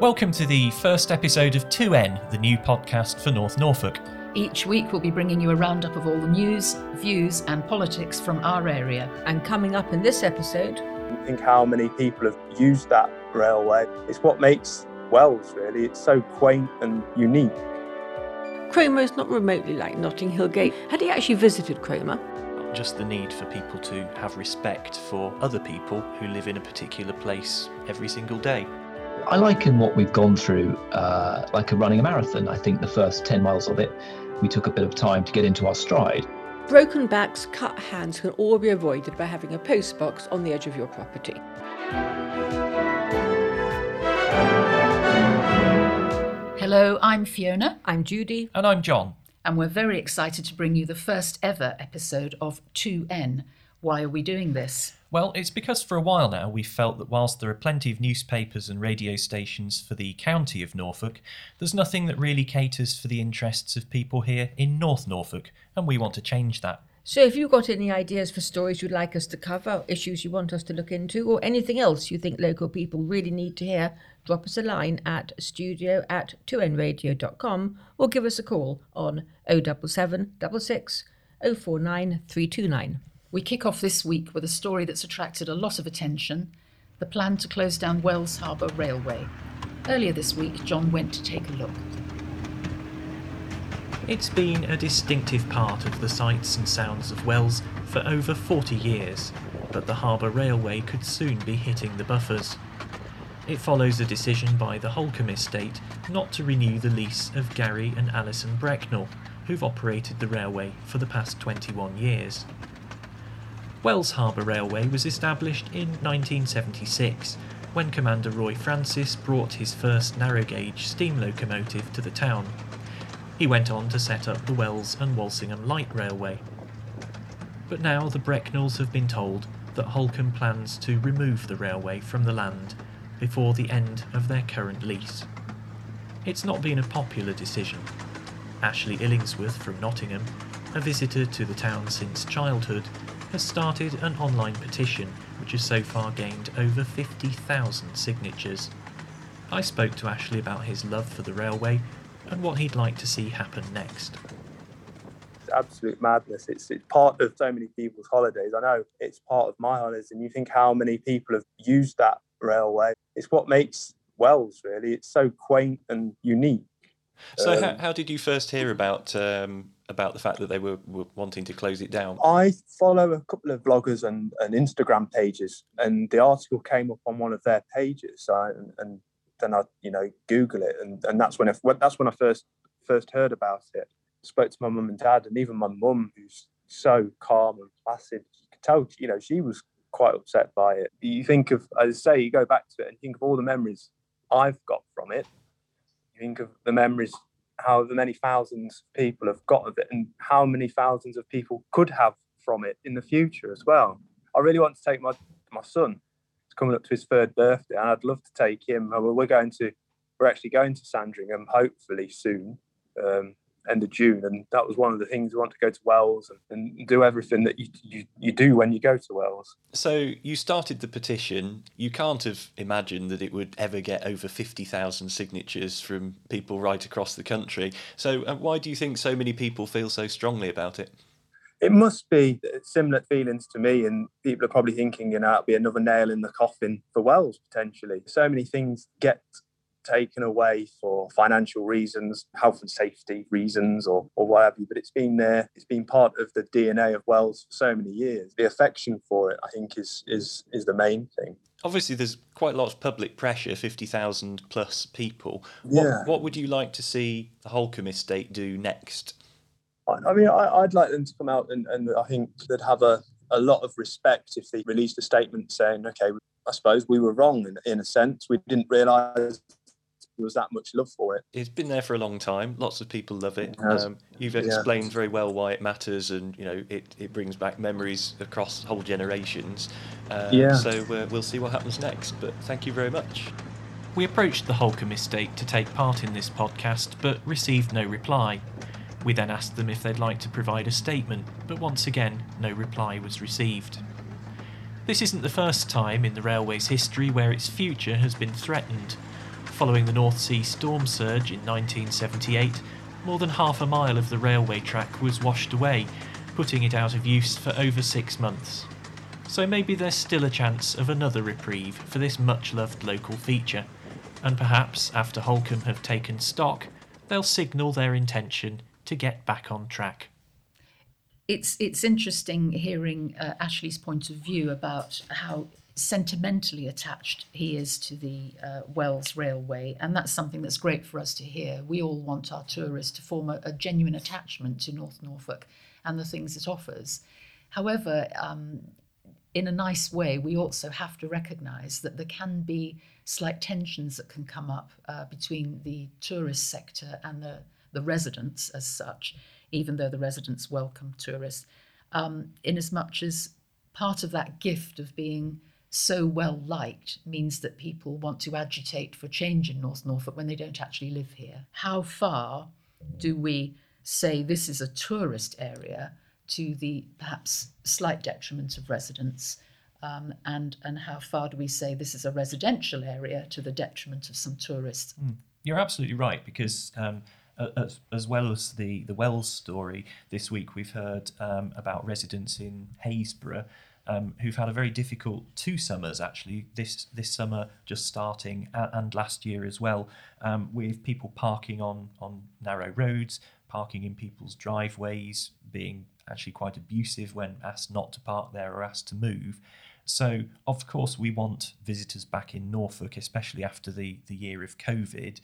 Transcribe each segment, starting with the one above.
Welcome to the first episode of 2N, the new podcast for North Norfolk. Each week, we'll be bringing you a roundup of all the news, views, and politics from our area. And coming up in this episode, think how many people have used that railway. It's what makes Wells, really. It's so quaint and unique. Cromer is not remotely like Notting Hill Gate. Had he actually visited Cromer? Just the need for people to have respect for other people who live in a particular place every single day. I liken what we've gone through uh, like a running a marathon. I think the first 10 miles of it, we took a bit of time to get into our stride. Broken backs, cut hands can all be avoided by having a post box on the edge of your property. Hello, I'm Fiona. I'm Judy. And I'm John. And we're very excited to bring you the first ever episode of 2N. Why are we doing this? Well, it's because for a while now we've felt that whilst there are plenty of newspapers and radio stations for the county of Norfolk, there's nothing that really caters for the interests of people here in North Norfolk, and we want to change that. So, if you've got any ideas for stories you'd like us to cover, issues you want us to look into, or anything else you think local people really need to hear, drop us a line at studio at 2nradio.com or give us a call on 077 66 049 329. We kick off this week with a story that's attracted a lot of attention the plan to close down Wells Harbour Railway. Earlier this week, John went to take a look. It's been a distinctive part of the sights and sounds of Wells for over 40 years, but the Harbour Railway could soon be hitting the buffers. It follows a decision by the Holkham estate not to renew the lease of Gary and Alison Brecknell, who've operated the railway for the past 21 years. Wells Harbour Railway was established in 1976 when Commander Roy Francis brought his first narrow gauge steam locomotive to the town. He went on to set up the Wells and Walsingham Light Railway. But now the Brecknells have been told that Holkham plans to remove the railway from the land before the end of their current lease. It's not been a popular decision. Ashley Illingsworth from Nottingham, a visitor to the town since childhood, has started an online petition which has so far gained over 50,000 signatures. I spoke to Ashley about his love for the railway and what he'd like to see happen next. It's absolute madness. It's, it's part of so many people's holidays. I know it's part of my holidays, and you think how many people have used that railway. It's what makes Wells, really. It's so quaint and unique. So, um, how, how, did you first hear about um, about the fact that they were, were wanting to close it down? I follow a couple of bloggers and, and Instagram pages, and the article came up on one of their pages. So I, and, and, then I, you know, Google it, and, and that's when I, that's when I first first heard about it. Spoke to my mum and dad, and even my mum, who's so calm and placid. You could tell, you know, she was quite upset by it. You think of, as I say, you go back to it and think of all the memories I've got from it. You think of the memories however many thousands of people have got of it and how many thousands of people could have from it in the future as well. I really want to take my my son. It's coming up to his third birthday, and I'd love to take him. We're going to we're actually going to Sandringham hopefully soon. Um, end of June, and that was one of the things we want to go to Wells and, and do everything that you, you you do when you go to Wells. So you started the petition. You can't have imagined that it would ever get over fifty thousand signatures from people right across the country. So uh, why do you think so many people feel so strongly about it? It must be similar feelings to me, and people are probably thinking, you know, it'll be another nail in the coffin for Wells potentially. So many things get taken away for financial reasons, health and safety reasons, or, or what have you. But it's been there. It's been part of the DNA of Wells for so many years. The affection for it, I think, is is is the main thing. Obviously, there's quite a lot of public pressure. Fifty thousand plus people. What, yeah. What would you like to see the Holkham estate do next? I, I mean, I, would like them to come out and, and I think they'd have a, a lot of respect if they released a statement saying, okay, I suppose we were wrong in, in a sense. We didn't realise there was that much love for it. It's been there for a long time. Lots of people love it. it um, you've explained yeah. very well why it matters, and you know it, it brings back memories across whole generations. Uh, yeah. So uh, we'll see what happens next. But thank you very much. We approached the Holkham estate to take part in this podcast, but received no reply. We then asked them if they'd like to provide a statement, but once again, no reply was received. This isn't the first time in the railway's history where its future has been threatened Following the North Sea storm surge in 1978, more than half a mile of the railway track was washed away, putting it out of use for over six months. So maybe there's still a chance of another reprieve for this much loved local feature, and perhaps after Holkham have taken stock, they'll signal their intention to get back on track. It's it's interesting hearing uh, Ashley's point of view about how sentimentally attached he is to the uh, Wells Railway, and that's something that's great for us to hear. We all want our tourists to form a, a genuine attachment to North Norfolk and the things it offers. However, um, in a nice way, we also have to recognise that there can be slight tensions that can come up uh, between the tourist sector and the, the residents as such, even though the residents welcome tourists, um, in as much as part of that gift of being so well liked means that people want to agitate for change in North Norfolk when they don't actually live here. How far do we say this is a tourist area to the perhaps slight detriment of residents? Um, and and how far do we say this is a residential area to the detriment of some tourists? Mm, you're absolutely right because um, as, as, well as the the Wells story this week, we've heard um, about residents in Happisburgh um, who've had a very difficult two summers actually this this summer just starting and, last year as well um, with people parking on on narrow roads parking in people's driveways being actually quite abusive when asked not to park there or asked to move. So of course we want visitors back in Norfolk especially after the the year of covid.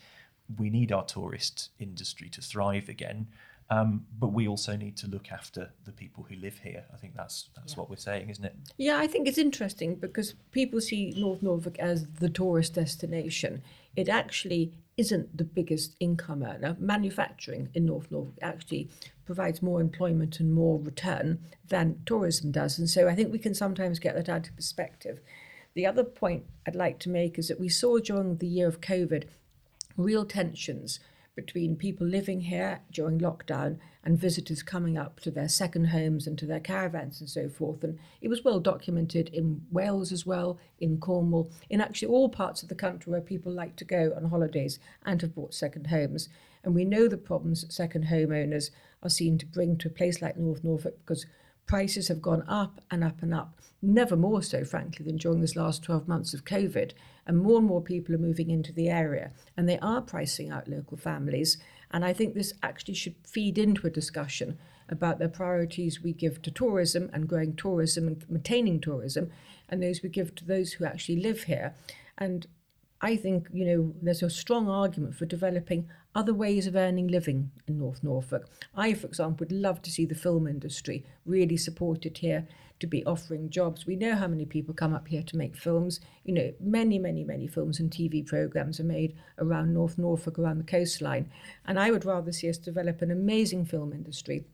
We need our tourist industry to thrive again um, but we also need to look after the people who live here. I think that's that's yeah. what we're saying, isn't it? Yeah, I think it's interesting because people see North Norfolk as the tourist destination. It actually isn't the biggest income earner. Manufacturing in North Norfolk actually provides more employment and more return than tourism does. And so I think we can sometimes get that out of perspective. The other point I'd like to make is that we saw during the year of COVID real tensions between people living here during lockdown and visitors coming up to their second homes and to their caravans and so forth. And it was well documented in Wales as well, in Cornwall, in actually all parts of the country where people like to go on holidays and have bought second homes. And we know the problems that second homeowners are seen to bring to a place like North Norfolk because prices have gone up and up and up, never more so, frankly, than during this last 12 months of COVID. And more and more people are moving into the area and they are pricing out local families. And I think this actually should feed into a discussion about the priorities we give to tourism and growing tourism and maintaining tourism, and those we give to those who actually live here. And I think, you know, there's a strong argument for developing other ways of earning living in North Norfolk. I, for example, would love to see the film industry really supported here to be offering jobs. We know how many people come up here to make films. You know, many, many, many films and TV programs are made around North Norfolk, around the coastline. And I would rather see us develop an amazing film industry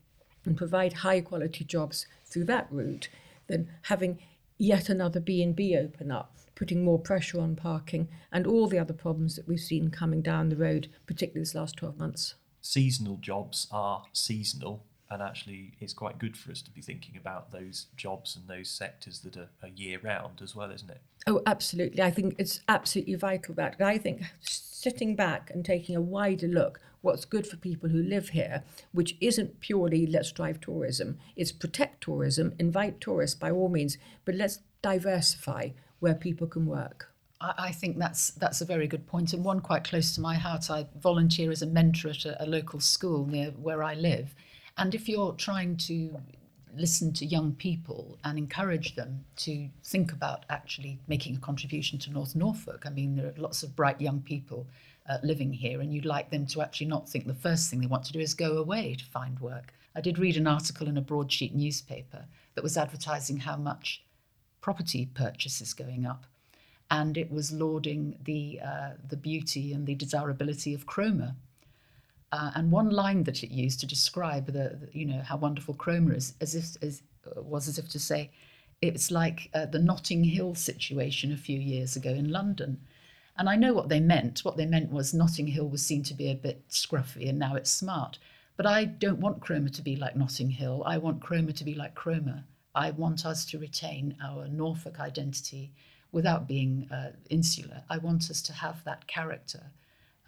and provide high quality jobs through that route than having yet another B&B open up putting more pressure on parking, and all the other problems that we've seen coming down the road, particularly this last 12 months. Seasonal jobs are seasonal, and actually, it's quite good for us to be thinking about those jobs and those sectors that are, are year round as well, isn't it? Oh, absolutely. I think it's absolutely vital that. And I think sitting back and taking a wider look what's good for people who live here, which isn't purely let's drive tourism. It's protect tourism, invite tourists by all means, but let's diversify where people can work. I think that's that's a very good point, and one quite close to my heart. I volunteer as a mentor at a, a local school near where I live, and if you're trying to listen to young people and encourage them to think about actually making a contribution to North Norfolk. I mean, there are lots of bright young people uh, living here, and you'd like them to actually not think the first thing they want to do is go away to find work. I did read an article in a broadsheet newspaper that was advertising how much property purchases going up, and it was lauding the uh, the beauty and the desirability of Cromer. Uh, and one line that it used to describe the, the you know how wonderful Cromer is, as if as, uh, was as if to say, it's like uh, the Notting Hill situation a few years ago in London. And I know what they meant. What they meant was Notting Hill was seen to be a bit scruffy, and now it's smart. But I don't want Cromer to be like Notting Hill. I want Cromer to be like Cromer. I want us to retain our Norfolk identity without being uh, insular. I want us to have that character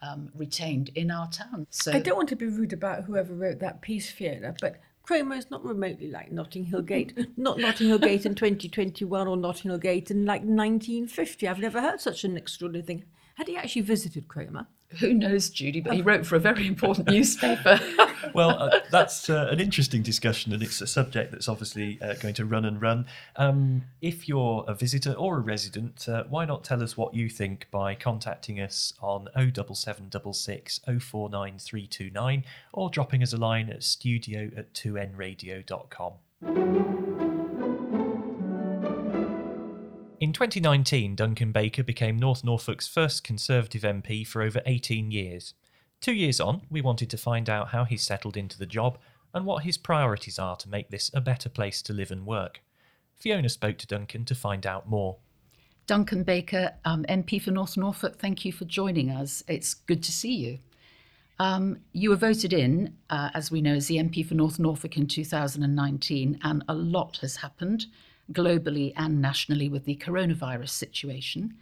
um, retained in our town. So I don't want to be rude about whoever wrote that piece, Fiona, but Cromer is not remotely like Notting Hill Gate. not Notting Hill Gate in 2021 or Notting Hill Gate in like 1950. I've never heard such an extraordinary thing. Had he actually visited Cromer? Who knows, Judy? But he wrote for a very important newspaper. well, uh, that's uh, an interesting discussion, and it's a subject that's obviously uh, going to run and run. Um, if you're a visitor or a resident, uh, why not tell us what you think by contacting us on 07766 049329 or dropping us a line at studio at 2nradio.com. 2019, Duncan Baker became North Norfolk's first Conservative MP for over 18 years. Two years on, we wanted to find out how he's settled into the job and what his priorities are to make this a better place to live and work. Fiona spoke to Duncan to find out more. Duncan Baker, um, MP for North Norfolk, thank you for joining us. It's good to see you. Um, you were voted in, uh, as we know, as the MP for North Norfolk in 2019, and a lot has happened globally and nationally with the coronavirus situation.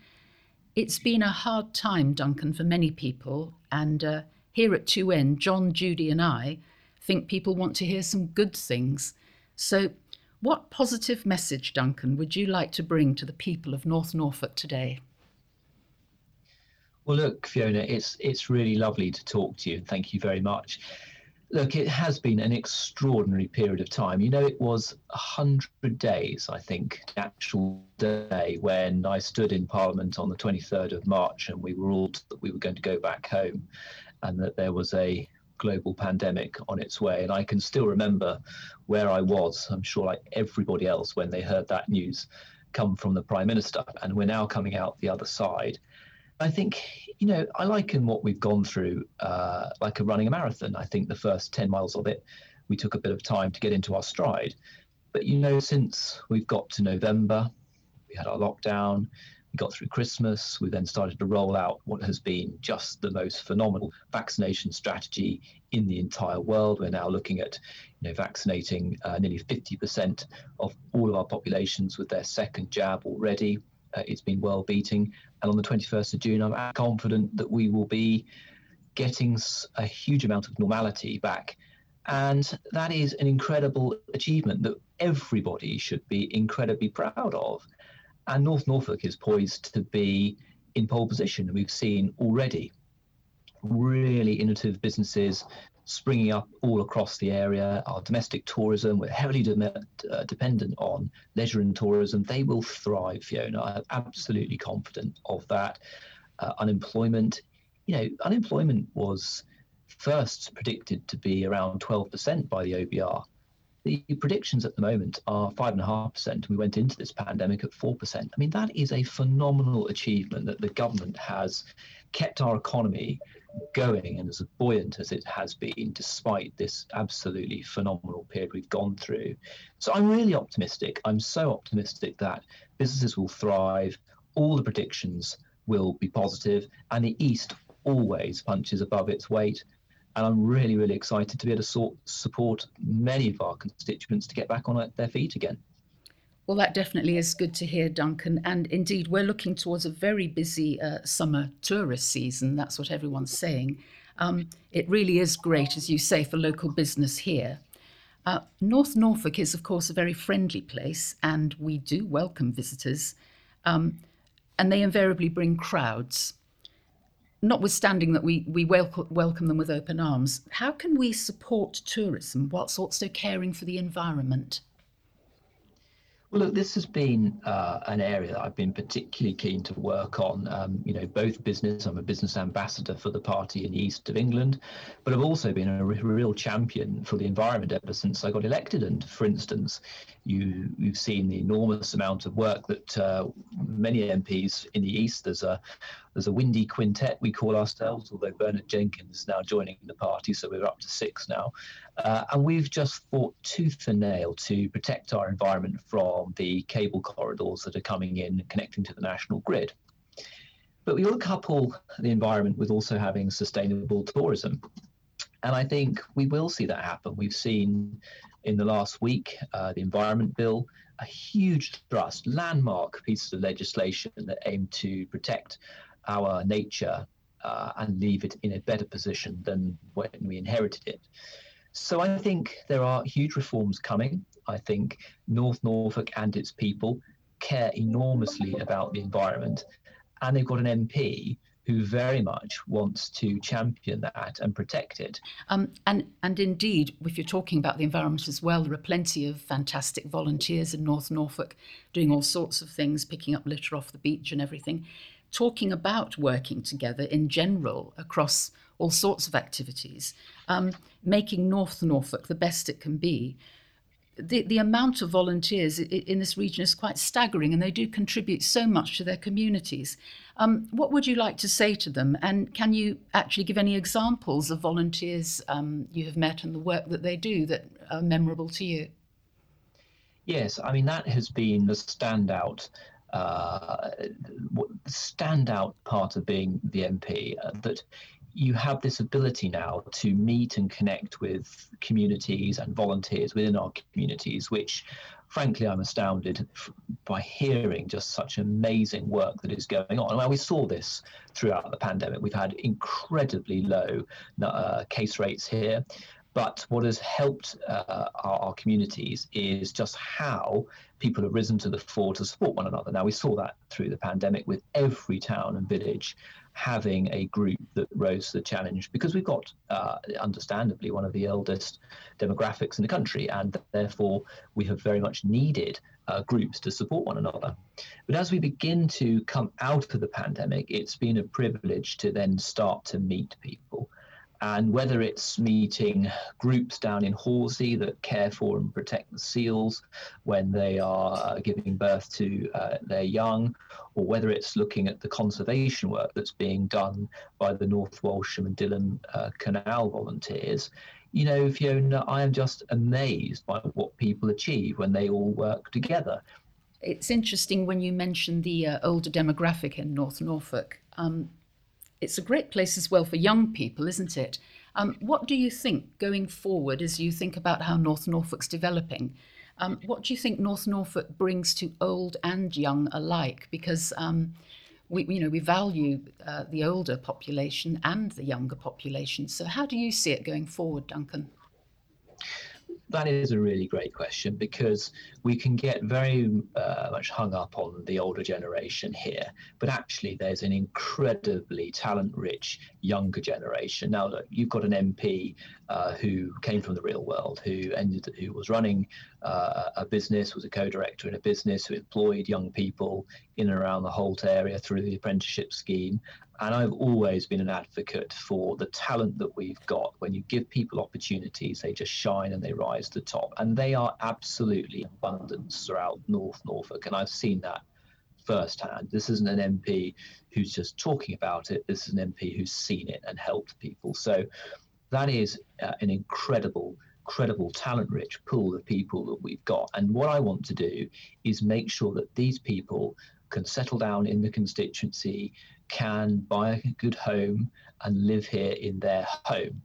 It's been a hard time, Duncan, for many people. And uh, here at 2N, John, Judy, and I think people want to hear some good things. So, what positive message, Duncan, would you like to bring to the people of North Norfolk today? Well, look, Fiona, it's it's really lovely to talk to you, and thank you very much. Look, it has been an extraordinary period of time. You know, it was 100 days, I think, the actual day when I stood in Parliament on the 23rd of March and we were all that we were going to go back home and that there was a global pandemic on its way. And I can still remember where I was, I'm sure like everybody else, when they heard that news come from the Prime Minister. And we're now coming out the other side. I think, you know, I liken what we've gone through uh, like a running a marathon. I think the first 10 miles of it, we took a bit of time to get into our stride. But, you know, since we've got to November, we had our lockdown, we got through Christmas, we then started to roll out what has been just the most phenomenal vaccination strategy in the entire world. We're now looking at, you know, vaccinating uh, nearly 50% of all of our populations with their second jab already. Uh, it's been well beating. And on the 21st of June, I'm confident that we will be getting a huge amount of normality back. And that is an incredible achievement that everybody should be incredibly proud of. And North Norfolk is poised to be in pole position. And we've seen already really innovative businesses springing up all across the area. Our domestic tourism, we're heavily de- uh, dependent on leisure and tourism. They will thrive, Fiona. I'm absolutely confident of that. Uh, unemployment, you know, unemployment was first predicted to be around 12% by the OBR. The predictions at the moment are 5.5%. We went into this pandemic at 4%. I mean, that is a phenomenal achievement that the government has kept our economy going and as buoyant as it has been, despite this absolutely phenomenal period we've gone through. So I'm really optimistic. I'm so optimistic that businesses will thrive, all the predictions will be positive, and the East always punches above its weight. And I'm really, really excited to be able to sort, support many of our constituents to get back on their feet again. Well, that definitely is good to hear, Duncan. And indeed, we're looking towards a very busy uh, summer tourist season. That's what everyone's saying. Um, it really is great, as you say, for local business here. Uh, North Norfolk is, of course, a very friendly place, and we do welcome visitors. Um, and they invariably bring crowds. Notwithstanding that we, we welcome, welcome them with open arms, how can we support tourism whilst also caring for the environment? Well, look, this has been uh, an area that I've been particularly keen to work on. Um, you know, both business. I'm a business ambassador for the party in the east of England, but I've also been a real champion for the environment ever since I got elected. And for instance, you you've seen the enormous amount of work that uh, many MPs in the east. There's a there's a windy quintet we call ourselves, although Bernard Jenkins is now joining the party, so we're up to six now. Uh, and we've just fought tooth and nail to protect our environment from the cable corridors that are coming in connecting to the national grid. But we will couple the environment with also having sustainable tourism. And I think we will see that happen. We've seen in the last week uh, the Environment Bill a huge thrust, landmark pieces of legislation that aim to protect our nature uh, and leave it in a better position than when we inherited it. So I think there are huge reforms coming. I think North Norfolk and its people care enormously about the environment, and they've got an MP who very much wants to champion that and protect it. Um, and and indeed, if you're talking about the environment as well, there are plenty of fantastic volunteers in North Norfolk doing all sorts of things, picking up litter off the beach and everything. Talking about working together in general across all sorts of activities, um, making North Norfolk the best it can be the, the amount of volunteers in this region is quite staggering and they do contribute so much to their communities. Um, what would you like to say to them? And can you actually give any examples of volunteers um, you have met and the work that they do that are memorable to you? Yes, I mean, that has been the standout. Uh, standout part of being the MP uh, that you have this ability now to meet and connect with communities and volunteers within our communities, which frankly I'm astounded by hearing just such amazing work that is going on. Well, we saw this throughout the pandemic. We've had incredibly low uh, case rates here. But what has helped uh, our, our, communities is just how people have risen to the fore to support one another. Now, we saw that through the pandemic with every town and village having a group that rose to the challenge because we've got, uh, understandably, one of the eldest demographics in the country, and therefore we have very much needed uh, groups to support one another. But as we begin to come out of the pandemic, it's been a privilege to then start to meet people and whether it's meeting groups down in Horsey that care for and protect the seals when they are uh, giving birth to uh, their young, or whether it's looking at the conservation work that's being done by the North Walsham and Dilham uh, Canal volunteers, you know, Fiona, I am just amazed by what people achieve when they all work together. It's interesting when you mention the uh, older demographic in North Norfolk. Um, it's a great place as well for young people, isn't it? Um, what do you think going forward as you think about how North Norfolk's developing? Um, what do you think North Norfolk brings to old and young alike? Because um, we, you know, we value uh, the older population and the younger population. So, how do you see it going forward, Duncan? That is a really great question because we can get very uh, much hung up on the older generation here, but actually there's an incredibly talent-rich younger generation. Now, look, you've got an MP uh, who came from the real world, who ended, who was running uh, a business, was a co-director in a business, who employed young people in and around the Holt area through the apprenticeship scheme, and I've always been an advocate for the talent that we've got. When you give people opportunities, they just shine and they rise to the top. And they are absolutely abundant throughout North Norfolk. And I've seen that firsthand. This isn't an MP who's just talking about it. This is an MP who's seen it and helped people. So that is uh, an incredible incredible talent rich pool of people that we've got and what i want to do is make sure that these people can settle down in the constituency can buy a good home and live here in their home.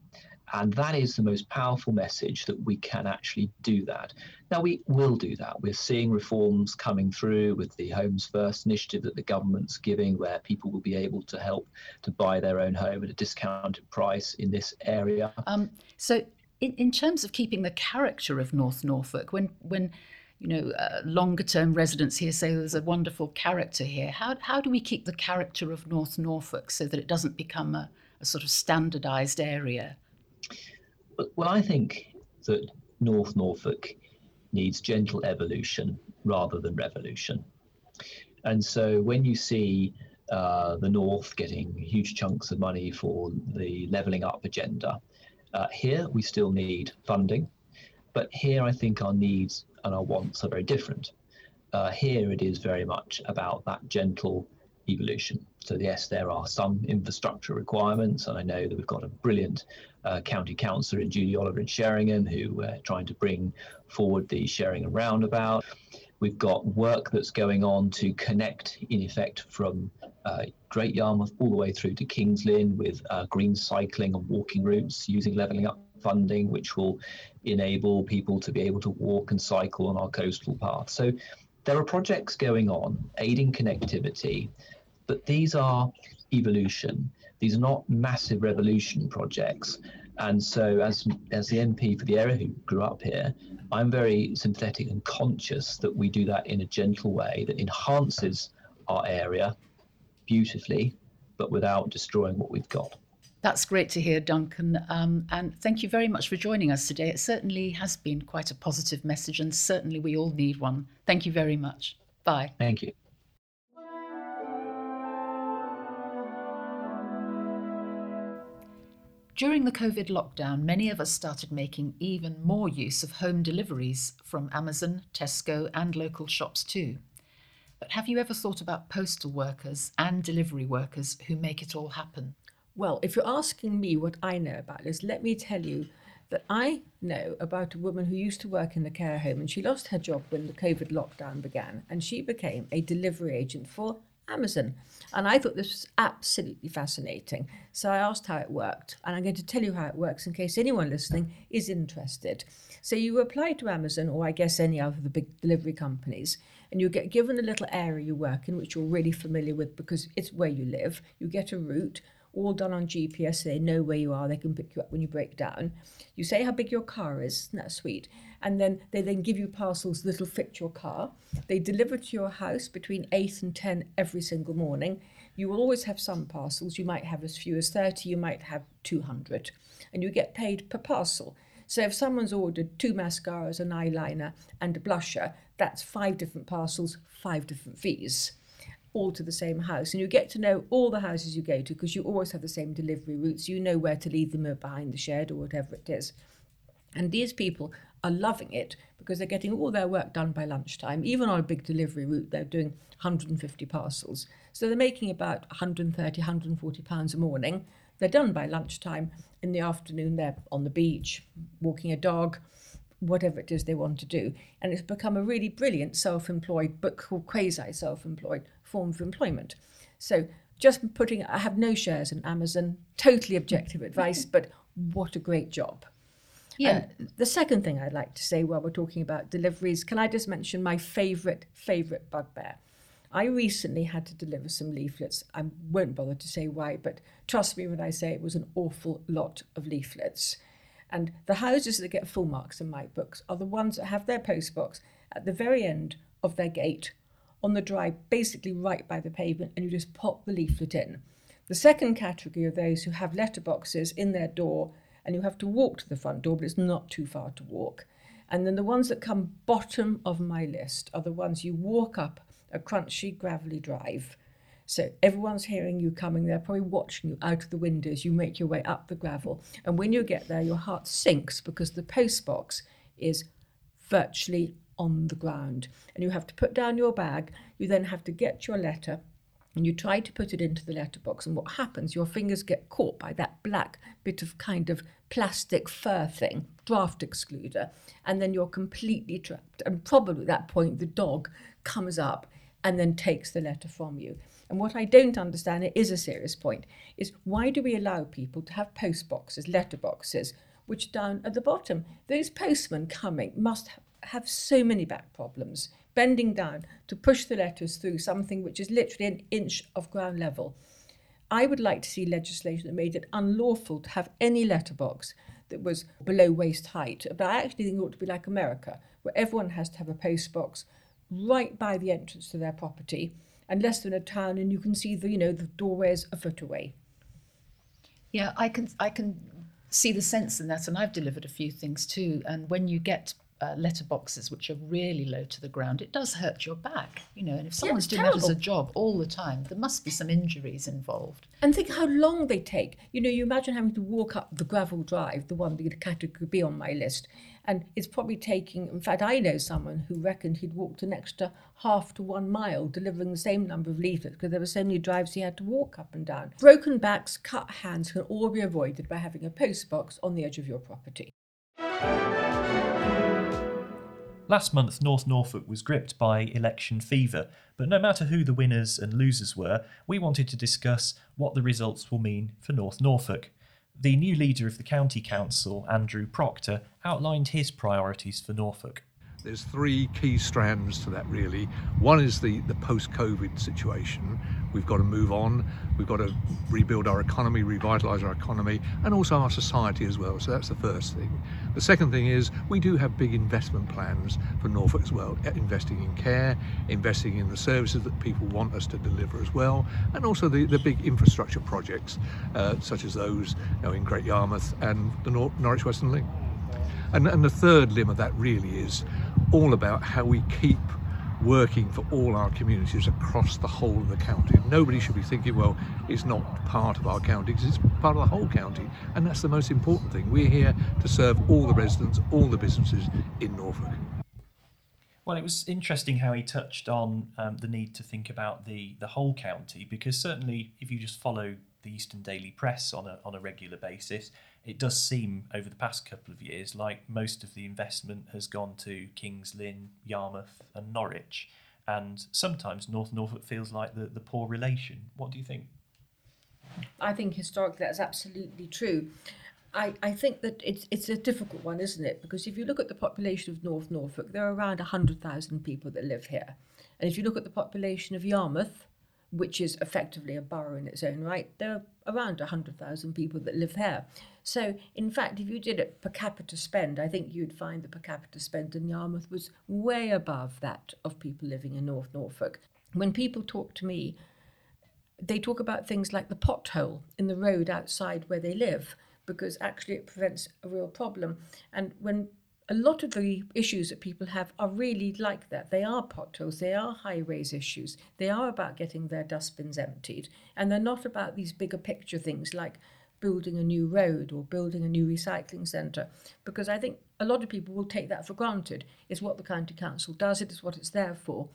And that is the most powerful message that we can actually do that. Now, we will do that. We're seeing reforms coming through with the Homes First initiative that the government's giving, where people will be able to help to buy their own home at a discounted price in this area. Um, so, in, in terms of keeping the character of North Norfolk, when, when you know, uh, longer term residents here say there's a wonderful character here. How, how do we keep the character of North Norfolk so that it doesn't become a, a sort of standardized area? Well, I think that North Norfolk needs gentle evolution rather than revolution. And so when you see uh, the North getting huge chunks of money for the levelling up agenda, uh, here we still need funding. But here I think our needs and our wants are very different. Uh, here it is very much about that gentle evolution. So yes, there are some infrastructure requirements, and I know that we've got a brilliant uh, county councillor in Judy Oliver in Sheringham who are uh, trying to bring forward the Sheringham roundabout. We've got work that's going on to connect, in effect, from uh, Great Yarmouth all the way through to Kings Lynn with uh, green cycling and walking routes using levelling up funding which will enable people to be able to walk and cycle on our coastal path. So there are projects going on aiding connectivity, but these are evolution. These are not massive revolution projects. And so, as as the MP for the area who grew up here, I'm very sympathetic and conscious that we do that in a gentle way that enhances our area beautifully, but without destroying what we've got. That's great to hear, Duncan. Um, and thank you very much for joining us today. It certainly has been quite a positive message, and certainly we all need one. Thank you very much. Bye. Thank you. During the COVID lockdown, many of us started making even more use of home deliveries from Amazon, Tesco, and local shops too. But have you ever thought about postal workers and delivery workers who make it all happen? Well, if you're asking me what I know about this, let me tell you that I know about a woman who used to work in the care home and she lost her job when the COVID lockdown began and she became a delivery agent for Amazon. And I thought this was absolutely fascinating. So I asked how it worked. And I'm going to tell you how it works in case anyone listening is interested. So you apply to Amazon, or I guess any other of the big delivery companies, and you get given a little area you work in, which you're really familiar with because it's where you live. You get a route, all done on GPS. So they know where you are. They can pick you up when you break down. You say how big your car is. Isn't that sweet? And then they then give you parcels that'll fit your car. They deliver to your house between 8 and 10 every single morning. You will always have some parcels. You might have as few as 30, you might have 200. And you get paid per parcel. So if someone's ordered two mascaras, an eyeliner, and a blusher, that's five different parcels, five different fees all to the same house. And you get to know all the houses you go to because you always have the same delivery routes. You know where to leave them behind the shed or whatever it is. And these people are loving it because they're getting all their work done by lunchtime. Even on a big delivery route, they're doing 150 parcels. So they're making about 130, 140 pounds a morning. They're done by lunchtime. In the afternoon, they're on the beach, walking a dog, whatever it is they want to do. And it's become a really brilliant self employed, but quasi self employed form of employment. So just putting, I have no shares in Amazon, totally objective advice, but what a great job. Yeah. And the second thing I'd like to say while we're talking about deliveries, can I just mention my favourite, favourite bugbear? I recently had to deliver some leaflets. I won't bother to say why, but trust me when I say it was an awful lot of leaflets. And the houses that get full marks in my books are the ones that have their postbox at the very end of their gate on the drive, basically right by the pavement, and you just pop the leaflet in. The second category are those who have letterboxes in their door and you have to walk to the front door, but it's not too far to walk. And then the ones that come bottom of my list are the ones you walk up a crunchy, gravelly drive so everyone's hearing you coming. They're probably watching you out of the windows. You make your way up the gravel. And when you get there, your heart sinks because the post box is virtually on the ground. And you have to put down your bag. You then have to get your letter and you try to put it into the letterbox. And what happens, your fingers get caught by that black bit of kind of plastic fur thing, draft excluder, and then you're completely trapped. And probably at that point, the dog comes up and then takes the letter from you. And what I don't understand, it is a serious point, is why do we allow people to have post boxes, letter boxes, which down at the bottom, those postmen coming must have so many back problems, bending down to push the letters through something which is literally an inch of ground level. I would like to see legislation that made it unlawful to have any letterbox that was below waist height. But I actually think it ought to be like America, where everyone has to have a post box right by the entrance to their property and less than a town, and you can see the you know the doorways a foot away. Yeah, I can I can see the sense in that, and I've delivered a few things too. And when you get uh, letterboxes which are really low to the ground, it does hurt your back, you know. And if someone's yeah, doing terrible. that as a job all the time, there must be some injuries involved. And think how long they take. You know, you imagine having to walk up the gravel drive, the one the category be on my list, and it's probably taking. In fact, I know someone who reckoned he'd walked an extra half to one mile delivering the same number of leaflets because there were so many drives he had to walk up and down. Broken backs, cut hands can all be avoided by having a post box on the edge of your property. Last month, North Norfolk was gripped by election fever, but no matter who the winners and losers were, we wanted to discuss what the results will mean for North Norfolk. The new leader of the county council, Andrew Proctor, outlined his priorities for Norfolk. There's three key strands to that really. One is the, the post-COVID situation. We've got to move on. We've got to rebuild our economy, revitalise our economy, and also our society as well. So that's the first thing. The second thing is we do have big investment plans for Norfolk as well, investing in care, investing in the services that people want us to deliver as well, and also the, the big infrastructure projects uh, such as those you know, in Great Yarmouth and the Nor- Norwich Western Link. And, and the third limb of that really is all about how we keep working for all our communities across the whole of the county. Nobody should be thinking, well, it's not part of our county, because it's part of the whole county. And that's the most important thing. We're here to serve all the residents, all the businesses in Norfolk. Well, it was interesting how he touched on um, the need to think about the, the whole county, because certainly if you just follow the Eastern Daily Press on a, on a regular basis, it does seem over the past couple of years like most of the investment has gone to Kings Lynn, Yarmouth, and Norwich. And sometimes North Norfolk feels like the, the poor relation. What do you think? I think historically that's absolutely true. I, I think that it's it's a difficult one, isn't it? Because if you look at the population of North Norfolk, there are around 100,000 people that live here. And if you look at the population of Yarmouth, which is effectively a borough in its own right, there are around 100,000 people that live here. So, in fact, if you did it per capita spend, I think you'd find the per capita spend in Yarmouth was way above that of people living in North Norfolk. When people talk to me, they talk about things like the pothole in the road outside where they live, because actually it prevents a real problem. And when a lot of the issues that people have are really like that. They are potholes, they are highways issues, they are about getting their dustbins emptied, and they're not about these bigger picture things like building a new road or building a new recycling centre. Because I think a lot of people will take that for granted. It's what the county council does, it is what it's there for.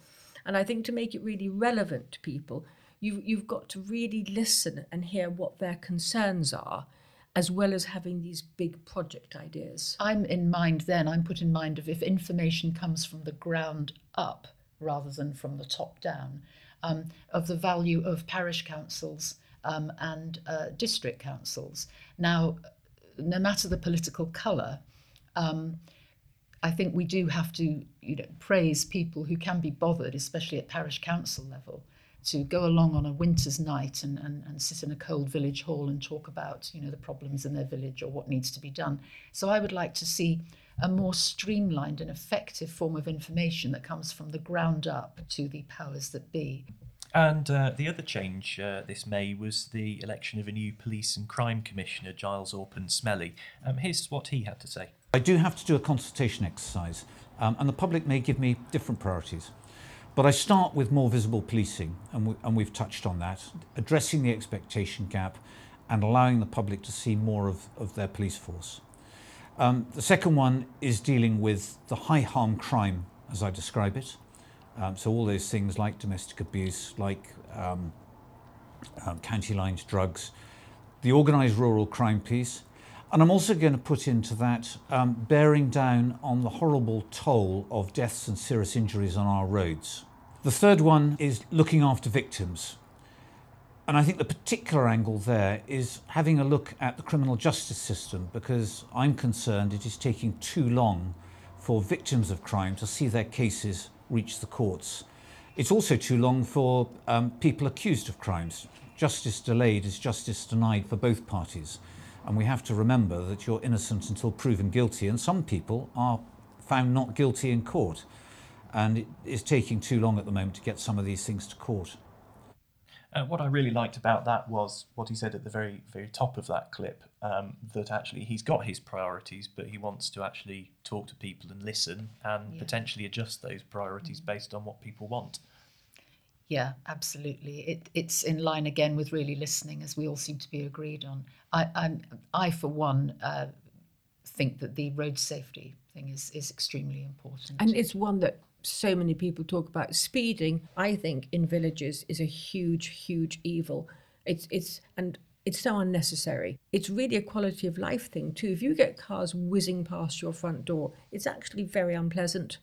And I think to make it really relevant to people, you've, you've got to really listen and hear what their concerns are as well as having these big project ideas. I'm in mind then, I'm put in mind of if information comes from the ground up rather than from the top down, um, of the value of parish councils um, and uh, district councils. Now, no matter the political colour, um, I think we do have to you know, praise people who can be bothered, especially at parish council level, to go along on a winter's night and, and, and sit in a cold village hall and talk about you know the problems in their village or what needs to be done. So I would like to see a more streamlined and effective form of information that comes from the ground up to the powers that be. And uh, the other change uh, this May was the election of a new police and crime commissioner, Giles Orpen Smellie. Um, here's what he had to say. I do have to do a consultation exercise, um, and the public may give me different priorities. But I start with more visible policing, and, we, and we've touched on that, addressing the expectation gap and allowing the public to see more of, of their police force. Um, the second one is dealing with the high harm crime, as I describe it. Um, so all those things like domestic abuse, like um, um, county lines drugs, the organised rural crime piece. And I'm also going to put into that um, bearing down on the horrible toll of deaths and serious injuries on our roads. The third one is looking after victims. And I think the particular angle there is having a look at the criminal justice system because I'm concerned it is taking too long for victims of crime to see their cases reach the courts. It's also too long for um, people accused of crimes. Justice delayed is justice denied for both parties. And we have to remember that you're innocent until proven guilty, and some people are found not guilty in court and it is taking too long at the moment to get some of these things to court. Uh, what I really liked about that was what he said at the very, very top of that clip um, that actually he's got his priorities, but he wants to actually talk to people and listen and yeah. potentially adjust those priorities mm-hmm. based on what people want. Yeah, absolutely. It, it's in line again with really listening, as we all seem to be agreed on. I, I'm, I for one, uh, think that the road safety thing is, is extremely important. And it's one that so many people talk about speeding i think in villages is a huge huge evil it's it's and it's so unnecessary it's really a quality of life thing too if you get cars whizzing past your front door it's actually very unpleasant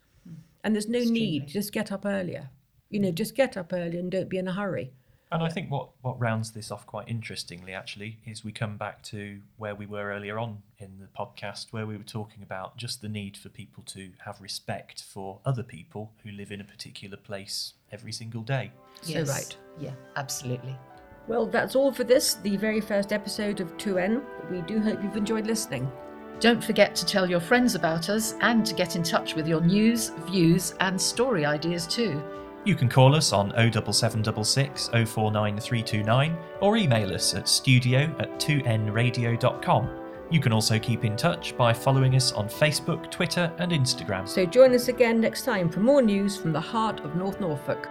and there's no Extremely. need just get up earlier you know just get up early and don't be in a hurry And I think what, what rounds this off quite interestingly, actually, is we come back to where we were earlier on in the podcast, where we were talking about just the need for people to have respect for other people who live in a particular place every single day. Yes. So right. Yeah, absolutely. Well, that's all for this, the very first episode of 2N. We do hope you've enjoyed listening. Don't forget to tell your friends about us and to get in touch with your news, views, and story ideas too. You can call us on 07766 049329 or email us at studio at 2nradio.com. You can also keep in touch by following us on Facebook, Twitter, and Instagram. So join us again next time for more news from the heart of North Norfolk.